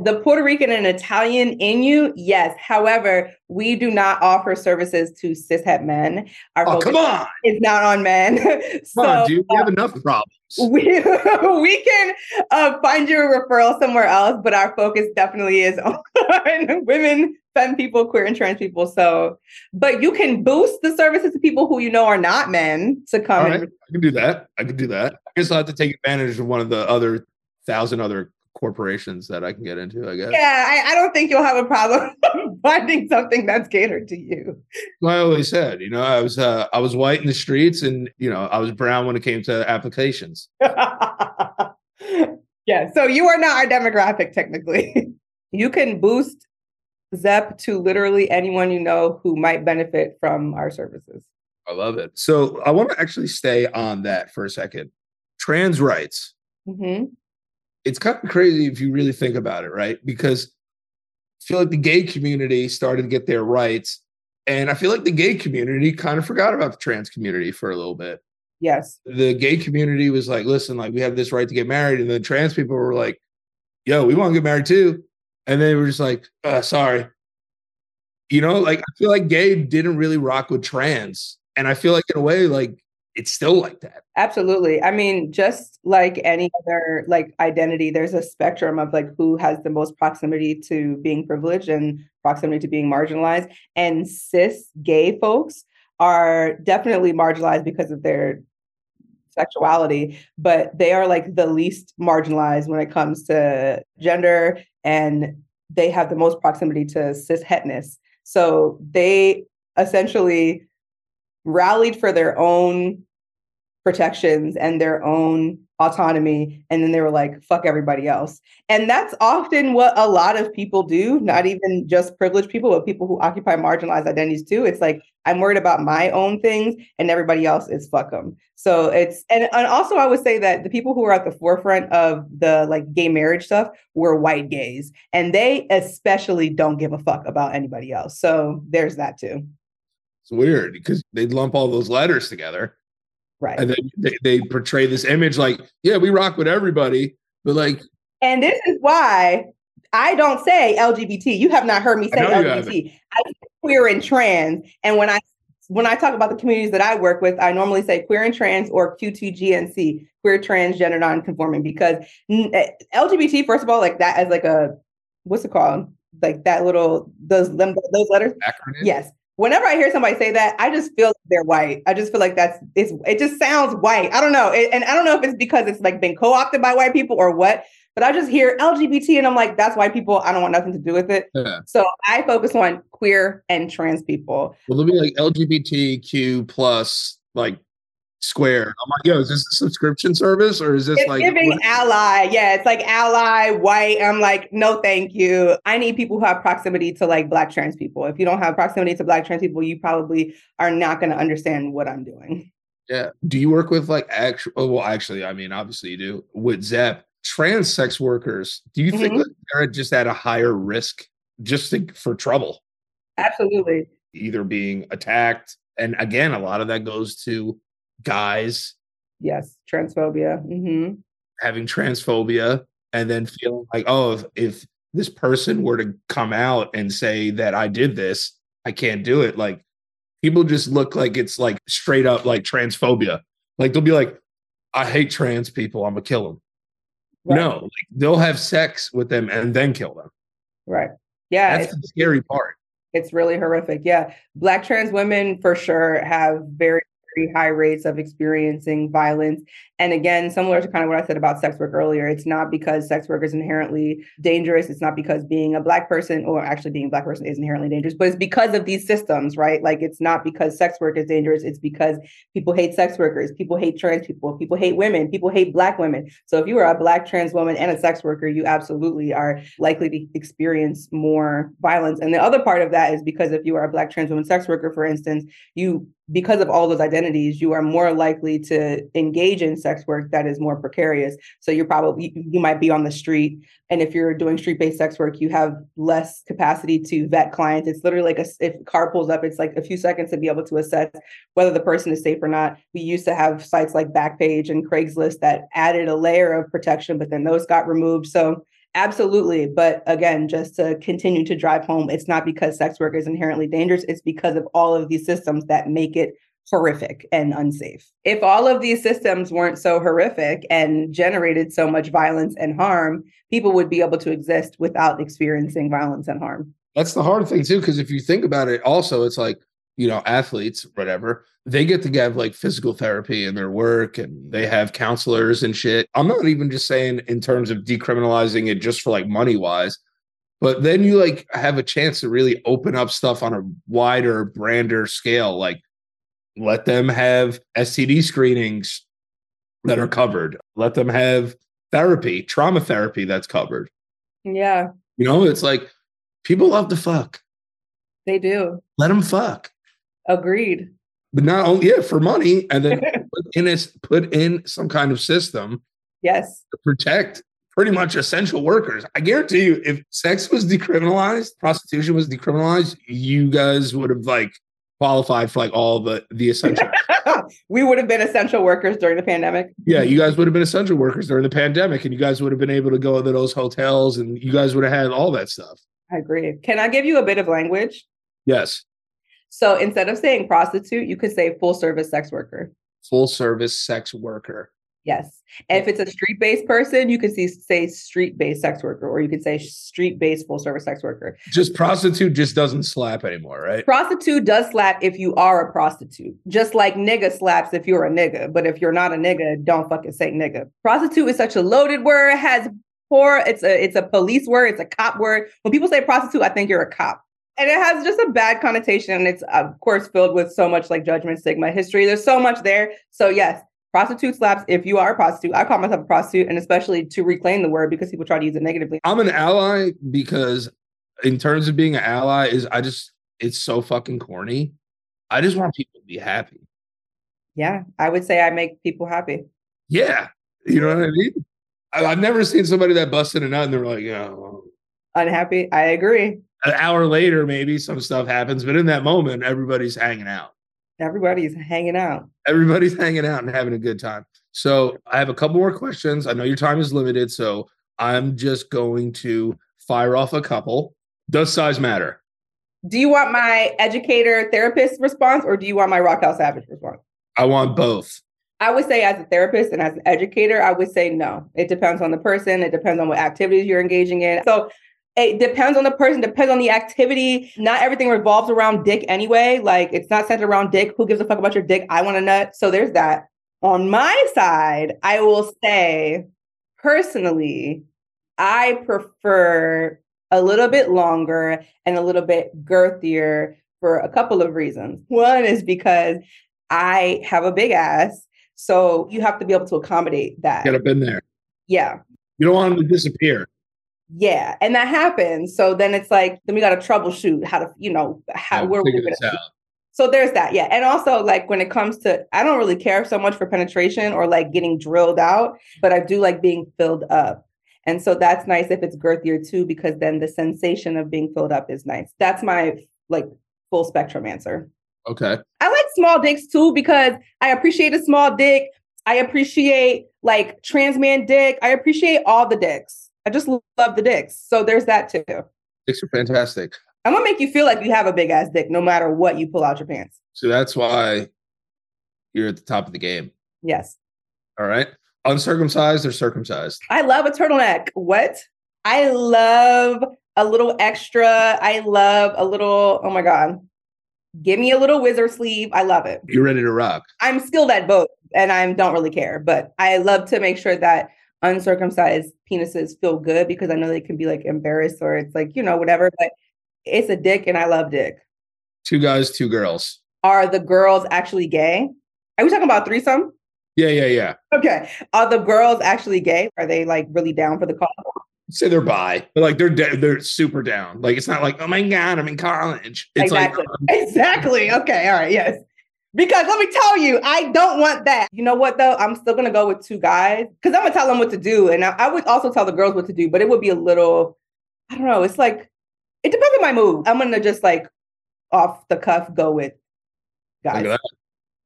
Speaker 2: The Puerto Rican and Italian in you, yes. However, we do not offer services to cishet men.
Speaker 3: Our oh, come on.
Speaker 2: It's not on men.
Speaker 3: so, on, dude. We have uh, enough problems.
Speaker 2: We, we can uh, find you a referral somewhere else, but our focus definitely is on women, femme people, queer and trans people. So, but you can boost the services to people who you know are not men to come.
Speaker 3: Right. And- I can do that. I can do that. I guess I'll have to take advantage of one of the other thousand other corporations that I can get into, I guess.
Speaker 2: Yeah, I, I don't think you'll have a problem finding something that's catered to you.
Speaker 3: I always said, you know, I was uh, I was white in the streets, and you know, I was brown when it came to applications.
Speaker 2: yeah, so you are not our demographic technically. you can boost Zepp to literally anyone you know who might benefit from our services.
Speaker 3: I love it. So I want to actually stay on that for a second. Trans rights. Mm-hmm it's kind of crazy if you really think about it, right? Because I feel like the gay community started to get their rights. And I feel like the gay community kind of forgot about the trans community for a little bit.
Speaker 2: Yes.
Speaker 3: The gay community was like, listen, like we have this right to get married. And the trans people were like, yo, we want to get married too. And they were just like, uh, sorry. You know, like I feel like gay didn't really rock with trans. And I feel like in a way, like it's still like that.
Speaker 2: Absolutely. I mean, just like any other like identity, there's a spectrum of like who has the most proximity to being privileged and proximity to being marginalized. And cis gay folks are definitely marginalized because of their sexuality, but they are like the least marginalized when it comes to gender and they have the most proximity to cis hetness. So they essentially rallied for their own protections and their own autonomy. And then they were like fuck everybody else. And that's often what a lot of people do not even just privileged people but people who occupy marginalized identities too. It's like i'm worried about my own things and everybody else is fuck them so it's and, and also i would say that the people who were at the forefront of the like gay marriage stuff were white gays and they especially don't give a fuck about anybody else. So there's that too.
Speaker 3: It's weird because they'd lump all those letters together
Speaker 2: Right.
Speaker 3: And then they, they portray this image like, yeah, we rock with everybody, but like.
Speaker 2: And this is why I don't say LGBT. You have not heard me say LGBT. I say queer and trans. And when I when I talk about the communities that I work with, I normally say queer and trans or QTGNC, queer, transgender non-conforming, because eh, LGBT, first of all, like that as like a what's it called? Like that little those them, those letters.
Speaker 3: Acronym?
Speaker 2: Yes. Whenever I hear somebody say that, I just feel like they're white. I just feel like that's it's it just sounds white. I don't know. It, and I don't know if it's because it's like been co-opted by white people or what, but I just hear LGBT and I'm like, that's white people. I don't want nothing to do with it.
Speaker 3: Yeah.
Speaker 2: So I focus on queer and trans people.
Speaker 3: Well, they'll be like LGBTQ plus like square. I'm like, yo, is this a subscription service or is this
Speaker 2: It's
Speaker 3: like
Speaker 2: giving
Speaker 3: what-
Speaker 2: ally. Yeah, it's like ally, white. I'm like, no, thank you. I need people who have proximity to like black trans people. If you don't have proximity to black trans people, you probably are not going to understand what I'm doing.
Speaker 3: Yeah. Do you work with like actual? Oh, well, actually, I mean, obviously you do with Zepp. Trans sex workers. Do you think
Speaker 2: Mhm.
Speaker 3: that they're just at a higher risk just to, for trouble,
Speaker 2: Absolutely.
Speaker 3: either being attacked, and again, a lot of that goes to guys
Speaker 2: Yes. Transphobia. hmm
Speaker 3: having transphobia and then feeling like, oh, if, if this person were to come out and say that I did this, I can't do it. Like people just look like it's like straight up like transphobia. Like they'll be like, I hate trans people. I'm gonna kill them.
Speaker 2: Right.
Speaker 3: No, like, they'll have sex with them and then kill them.
Speaker 2: Right. Yeah.
Speaker 3: That's the scary part.
Speaker 2: it's really horrific. Yeah. Black trans women for sure have very, very high rates of experiencing violence. And again, similar to kind of what I said about sex work earlier, it's not because sex work is inherently dangerous. It's not because being a black person, or actually being a black person is inherently dangerous, but it's because of these systems, right? Like it's not because sex work is dangerous. It's because people hate sex workers, people hate trans people, people hate women, people hate black women. So if you are a black trans woman and a sex worker, you absolutely are likely to experience more violence. And the other part of that is because if you are a black trans woman sex worker, for instance, you because of all those identities, you are more likely to engage in sex work that is more precarious. So you're probably you might be on the street, and if you're doing street-based sex work, you have less capacity to vet clients. It's literally like a, if car pulls up, it's like a few seconds to be able to assess whether the person is safe or not. We used to have sites like Backpage and Craigslist that added a layer of protection, but then those got removed. So Absolutely. But again, just to continue to drive home, it's not because sex work is inherently dangerous. It's because of all of these systems that make it horrific and unsafe. If all of these systems weren't so horrific and generated so much violence and harm, people would be able to exist without experiencing violence and harm.
Speaker 3: That's the hard thing too, because if you think about it, also it's like you know athletes, whatever, they get to have like physical therapy in their work, and they have counselors and shit. I'm not even just saying in terms of decriminalizing it just for like money wise, but then you like have a chance to really open up stuff on a wider, brander scale. Like let them have STD screenings that are covered. Let them have therapy, trauma therapy that's covered.
Speaker 2: Yeah,
Speaker 3: You know, it's like people love to fuck.
Speaker 2: they do.
Speaker 3: Let them fuck.
Speaker 2: Agreed.
Speaker 3: But not only yeah, for money, and then put in put in some kind of system
Speaker 2: yes.
Speaker 3: to protect pretty much essential workers. I guarantee you, if sex was decriminalized, prostitution was decriminalized, you guys would have like qualified for like all the the essential.
Speaker 2: we would have been essential workers during the pandemic.
Speaker 3: yeah, you guys would have been essential workers during the pandemic, and you guys would have been able to go to those hotels, and you guys would have had all that stuff.
Speaker 2: I agree. Can I give you a bit of language?
Speaker 3: Yes,
Speaker 2: So instead of saying prostitute, you could say full service sex worker.
Speaker 3: full service sex worker.
Speaker 2: Yes. And if it's a street based person, you could see, say street based sex worker, or you could say street based full service sex worker.
Speaker 3: Just prostitute just doesn't slap anymore, right?
Speaker 2: Prostitute does slap if you are a prostitute, just like nigga slaps if you're a nigga. But if you're not a nigga, don't fucking say nigga. Prostitute is such a loaded word. It has poor, it's a it's a police word, it's a cop word. When people say prostitute, I think you're a cop. And it has just a bad connotation. And it's of course filled with so much like judgment, stigma, history. There's so much there. So yes, prostitute slaps if you are a prostitute. I call myself a prostitute, and especially to reclaim the word because people try to use it negatively.
Speaker 3: I'm an ally because in terms of being an ally is I just it's so fucking corny. I just want people to be happy.
Speaker 2: Yeah, I would say I make people happy.
Speaker 3: Yeah. You know what I mean? I, I've never seen somebody that busted a nut and they're like, yeah, well,
Speaker 2: Unhappy. I agree.
Speaker 3: An hour later, maybe some stuff happens, but in that moment, everybody's hanging out.
Speaker 2: Everybody's hanging out.
Speaker 3: Everybody's hanging out and having a good time. So I have a couple more questions. I know your time is limited, so I'm just going to fire off a couple. Does size matter?
Speaker 2: Do you want my educator therapist response or do you want my Rock House Savage response?
Speaker 3: I want both.
Speaker 2: I would say, as a therapist and as an educator, I would say no. It depends on the person. It depends on what activities you're engaging in. So, it depends on the person, depends on the activity. Not everything revolves around dick anyway. Like it's not centered around dick. Who gives a fuck about your dick? I want a nut. So there's that. On my side, I will say personally, I prefer a little bit longer and a little bit girthier for a couple of reasons. One is because I have a big ass. So you have to be able to accommodate that.
Speaker 3: Get up in there.
Speaker 2: Yeah.
Speaker 3: You don't want them to disappear.
Speaker 2: Yeah. And that happens. So then it's like, then we got to troubleshoot how to, you know, how,
Speaker 3: Yeah,
Speaker 2: where we're
Speaker 3: figure
Speaker 2: going
Speaker 3: this
Speaker 2: to.
Speaker 3: out.
Speaker 2: So there's that. Yeah. And also, like, when it comes to, I don't really care so much for penetration or like getting drilled out, but I do like being filled up. And so that's nice if it's girthier too, because then the sensation of being filled up is nice. That's my like full spectrum answer.
Speaker 3: Okay.
Speaker 2: I like small dicks too because I appreciate a small dick. I appreciate like trans man dick. I appreciate all the dicks. I just love the dicks. So there's that too.
Speaker 3: Dicks are fantastic.
Speaker 2: I'm gonna make you feel like you have a big ass dick no matter what you pull out your pants.
Speaker 3: So that's why you're at the top of the game.
Speaker 2: Yes.
Speaker 3: All right. Uncircumcised or circumcised?
Speaker 2: I love a turtleneck. What? I love a little extra. I love a little, oh my God. Give me a little wizard sleeve. I love it.
Speaker 3: You're ready to rock?
Speaker 2: I'm skilled at both and I don't really care, but I love to make sure that uncircumcised penises feel good because I know they can be like embarrassed or it's like, you know, whatever, but it's a dick and I love dick.
Speaker 3: Two guys, two girls.
Speaker 2: Are the girls actually gay? Are we talking about threesome?
Speaker 3: Yeah, yeah, yeah.
Speaker 2: Okay. Are the girls actually gay? Are they like really down for the cause?
Speaker 3: Say they're bi, but like they're de- they're super down. Like it's not like oh my god, I'm in college. It's
Speaker 2: exactly.
Speaker 3: like um,
Speaker 2: exactly. Okay. All right. Yes. Because let me tell you, I don't want that. You know what though? I'm still gonna go with two guys because I'm gonna tell them what to do, and I, I would also tell the girls what to do. But it would be a little, I don't know. It's like it depends on my mood. I'm gonna just like off the cuff go with guys.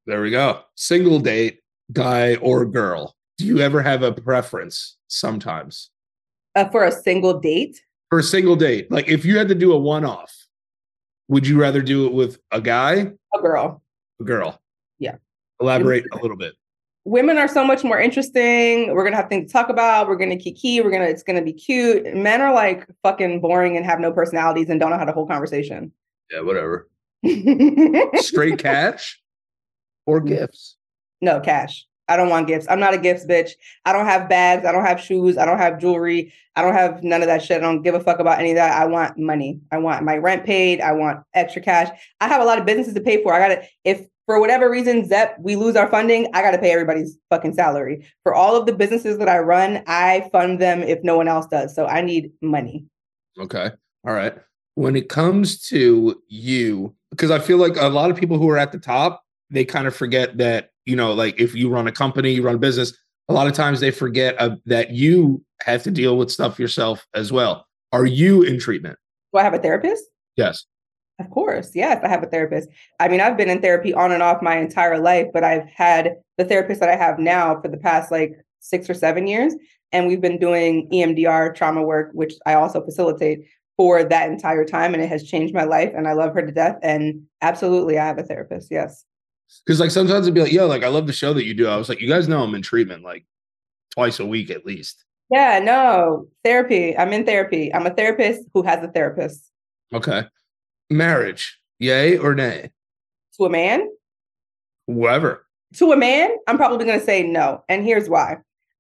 Speaker 3: There we go. Single date, guy or girl. Do you ever have a preference? Sometimes
Speaker 2: Uh, for a single date.
Speaker 3: for a single date, like if you had to do a one off, would you rather do it with a guy,
Speaker 2: A girl.
Speaker 3: Girl?
Speaker 2: Yeah.
Speaker 3: Elaborate a little bit.
Speaker 2: Women are so much more interesting. We're gonna have things to talk about. We're gonna kiki. We're gonna. It's gonna be cute. Men are like fucking boring and have no personalities and don't know how to hold conversation.
Speaker 3: Yeah, whatever. Straight cash or mm. gifts.
Speaker 2: No cash. I don't want gifts. I'm not a gifts bitch. I don't have bags. I don't have shoes. I don't have jewelry. I don't have none of that shit. I don't give a fuck about any of that. I want money. I want my rent paid. I want extra cash. I have a lot of businesses to pay for. I gotta if for whatever reason, Zepp, we lose our funding, I gotta pay everybody's fucking salary. For all of the businesses that I run, I fund them if no one else does. So I need money.
Speaker 3: Okay. All right. When it comes to you, because I feel like a lot of people who are at the top, they kind of forget that, you know, like if you run a company, you run a business, a lot of times they forget uh, that you have to deal with stuff yourself as well. Are you in treatment?
Speaker 2: Do I have a therapist?
Speaker 3: Yes.
Speaker 2: Of course. Yes, I have a therapist. I mean, I've been in therapy on and off my entire life, but I've had the therapist that I have now for the past like six or seven years. And we've been doing EMDR trauma work, which I also facilitate for that entire time. And it has changed my life. And I love her to death. And absolutely, I have a therapist. Yes.
Speaker 3: Because like sometimes it'd be like, yo, like I love the show that you do. I was like, you guys know I'm in treatment like twice a week at least.
Speaker 2: Yeah, no, therapy. I'm in therapy. I'm a therapist who has a therapist.
Speaker 3: Okay. Marriage, yay or nay?
Speaker 2: To a man,
Speaker 3: Whoever.
Speaker 2: to a man, I'm probably going to say no. And here's why.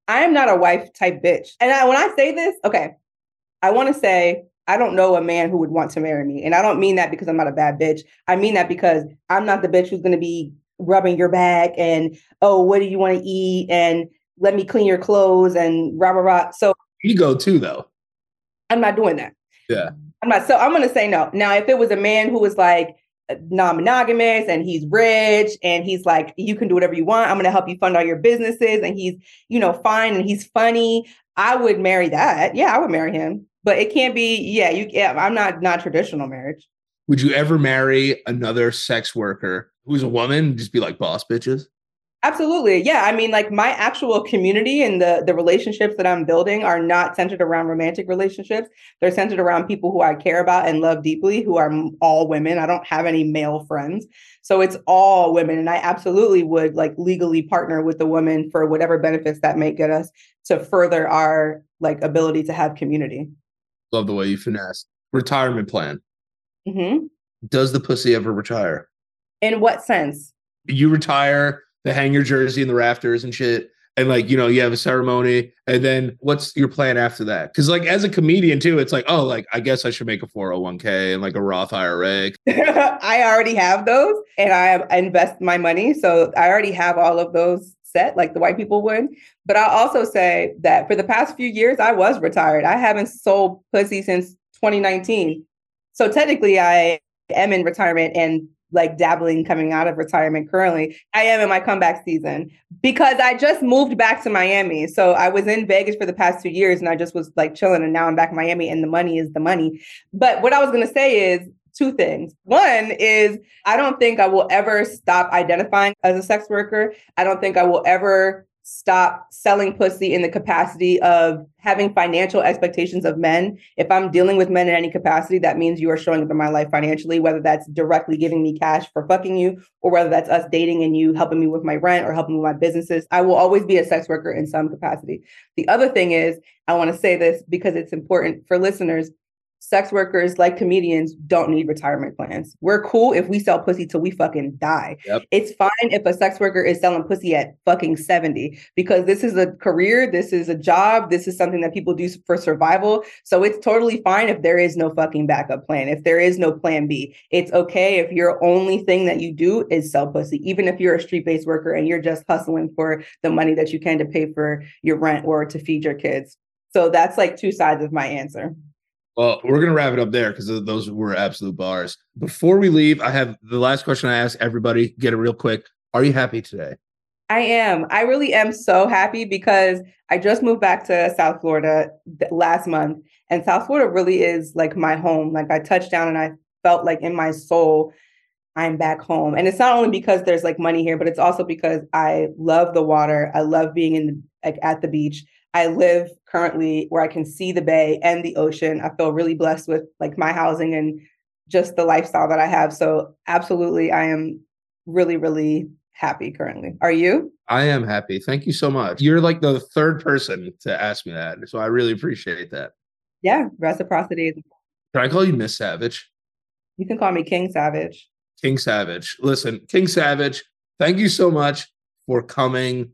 Speaker 2: I am not a wife type bitch. And I, when I say this, okay, I want to say I don't know a man who would want to marry me. And I don't mean that because I'm not a bad bitch. I mean that because I'm not the bitch who's going to be rubbing your back and, oh, what do you want to eat? And let me clean your clothes and rah, rah, rah. So
Speaker 3: Ego too, though.
Speaker 2: I'm not doing that.
Speaker 3: Yeah.
Speaker 2: I'm not. So I'm to say no. Now, if it was a man who was like non monogamous and he's rich and he's like, you can do whatever you want, I'm to help you fund all your businesses and he's, you know, fine and he's funny, I would marry that. Yeah, I would marry him. But it can't be, yeah, you, yeah, I'm not, not traditional marriage.
Speaker 3: Would you ever marry another sex worker who's a woman? Just be like boss bitches.
Speaker 2: Absolutely. Yeah. I mean, like my actual community and the the relationships that I'm building are not centered around romantic relationships. They're centered around people who I care about and love deeply, who are all women. I don't have any male friends. So it's all women. And I absolutely would like legally partner with the woman for whatever benefits that may get us to further our like ability to have community.
Speaker 3: Love the way you finesse. Retirement plan.
Speaker 2: hmm
Speaker 3: Does the pussy ever retire?
Speaker 2: In what sense?
Speaker 3: You retire, they hang your jersey in the rafters and shit. And like, you know, you have a ceremony. And then what's your plan after that? Because like as a comedian too, it's like, oh, like I guess I should make a 401k and like a Roth IRA.
Speaker 2: I already have those and I invest my money. So I already have all of those set like the white people would. But I'll also say that for the past few years, I was retired. I haven't sold pussy since 2019. So technically, I am in retirement and like dabbling coming out of retirement currently. I am in my comeback season because I just moved back to Miami. So I was in Vegas for the past two years and I just was like chilling and now I'm back in Miami and the money is the money. But what I was going to say is two things. One is I don't think I will ever stop identifying as a sex worker. I don't think I will ever stop selling pussy in the capacity of having financial expectations of men. If I'm dealing with men in any capacity, that means you are showing up in my life financially, whether that's directly giving me cash for fucking you, or whether that's us dating and you helping me with my rent or helping with my businesses. I will always be a sex worker in some capacity. The other thing is, I want to say this because it's important for listeners sex workers, like comedians, don't need retirement plans. We're cool if we sell pussy till we fucking die.
Speaker 3: Yep.
Speaker 2: It's fine if a sex worker is selling pussy at fucking 70 because this is a career, this is a job, this is something that people do for survival. So it's totally fine if there is no fucking backup plan, if there is no plan B. It's okay if your only thing that you do is sell pussy, even if you're a street based worker and you're just hustling for the money that you can to pay for your rent or to feed your kids. So that's like two sides of my answer.
Speaker 3: Well, we're gonna wrap it up there because those were absolute bars. Before we leave, I have the last question I ask everybody. Get it real quick. Are you happy today?
Speaker 2: I am. I really am so happy because I just moved back to South Florida last month, and South Florida really is like my home. Like I touched down and I felt like in my soul, I'm back home. And it's not only because there's like money here, but it's also because I love the water. I love being in like at the beach. I live currently where I can see the bay and the ocean. I feel really blessed with like my housing and just the lifestyle that I have. So absolutely I am really really happy currently. Are you?
Speaker 3: I am happy. Thank you so much. You're like the third person to ask me that. So I really appreciate that.
Speaker 2: Yeah, reciprocity.
Speaker 3: Can I call you Miss Savage?
Speaker 2: You can call me King Savage.
Speaker 3: King Savage. Listen, King Savage, thank you so much for coming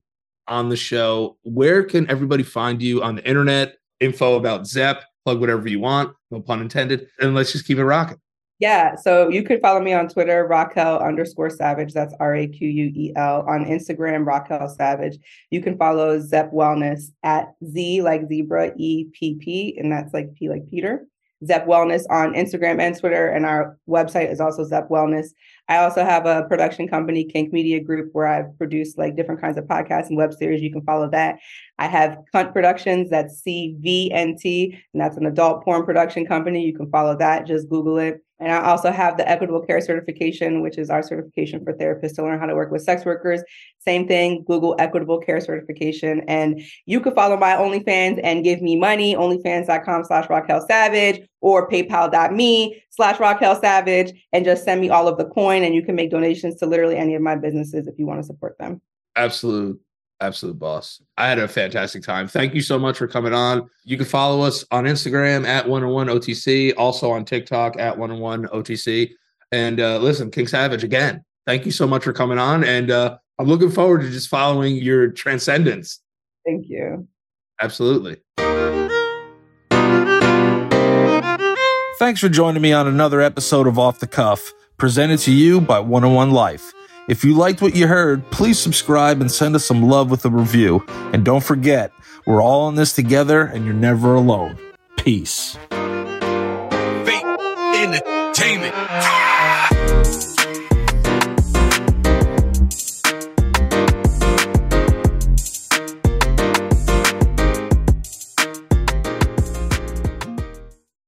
Speaker 3: on the show. Where can everybody find you on the internet? Info about Zepp, plug whatever you want, no pun intended. And let's just keep it rocking.
Speaker 2: Yeah. So you could follow me on Twitter, Raquel underscore Savage. That's R A Q U E L. On Instagram, Raquel Savage. You can follow Zepp Wellness at Z like zebra, E P P, and that's like P like Peter. Zepp Wellness on Instagram and Twitter, and our website is also Zepp Wellness. I also have a production company, Kink Media Group, where I've produced like different kinds of podcasts and web series. You can follow that. I have Cunt Productions, that's CVNT, and that's an adult porn production company. You can follow that. Just Google it. And I also have the Equitable Care Certification, which is our certification for therapists to learn how to work with sex workers. Same thing, Google Equitable Care Certification. And you can follow my OnlyFans and give me money, onlyfans.com slash Raquel Savage or paypal.me slash Raquel Savage, and just send me all of the coin. And you can make donations to literally any of my businesses if you want to support them.
Speaker 3: Absolute absolute boss. I had a fantastic time. Thank you so much for coming on. You can follow us on Instagram at one on one OTC, also on TikTok at one on one OTC. And uh, listen, King Savage, again, thank you so much for coming on. And uh, I'm looking forward to just following your transcendence.
Speaker 2: Thank you.
Speaker 3: Absolutely.
Speaker 4: Thanks for joining me on another episode of Off the Cuff, presented to you by One on One Life. If you liked what you heard, please subscribe and send us some love with a review. And don't forget, we're all in this together and you're never alone. Peace. Fate Entertainment.